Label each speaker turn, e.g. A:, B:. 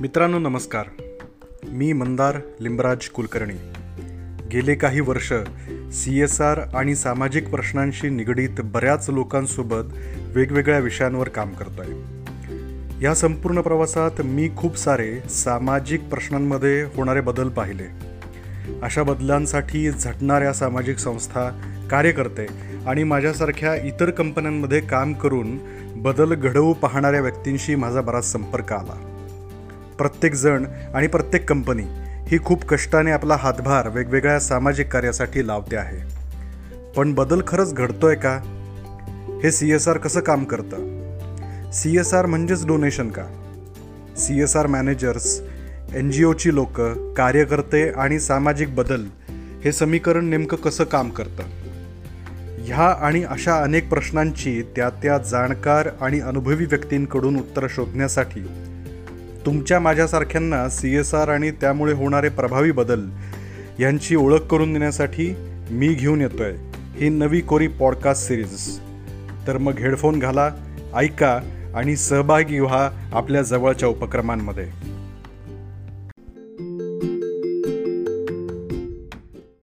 A: मित्रांनो नमस्कार. मी मंदार लिंबराज कुलकर्णी. गेले काही वर्ष सी एस आर आणि सामाजिक प्रश्नांशी निगडीत बऱ्याच लोकांसोबत वेगवेगळ्या विषयांवर काम करतो आहे या संपूर्ण प्रवासात मी खूप सारे सामाजिक प्रश्नांमध्ये होणारे बदल पाहिले. अशा बदलांसाठी झटणाऱ्या सामाजिक संस्था कार्यकर्ते आणि माझ्यासारख्या इतर कंपन्यांमध्ये काम करून बदल घडवू पाहणाऱ्या व्यक्तींशी माझा बराच संपर्क आला. प्रत्येकजण आणि प्रत्येक कंपनी ही खूप कष्टाने आपला हातभार वेगवेगळ्या सामाजिक कार्यासाठी लावते आहे. पण बदल खरंच घडतोय का? हे सी एस आर कसं काम करतं? सी एस आर म्हणजेच डोनेशन का? C S R managers N G ओची लोकं कार्यकर्ते आणि सामाजिक बदल हे समीकरण नेमकं कसं काम करतं? ह्या आणि अशा अनेक प्रश्नांची त्या त्या जाणकार आणि अनुभवी व्यक्तींकडून उत्तरं शोधण्यासाठी तुमच्या माझ्यासारख्यांना सी एस आर आणि त्यामुळे होणारे प्रभावी बदल यांची ओळख करून देण्यासाठी मी घेऊन येतो आहे ही नवी कोरी पॉडकास्ट सिरीज. तर मग हेडफोन घाला ऐका आणि सहभागी व्हा आपल्या जवळच्या उपक्रमांमध्ये.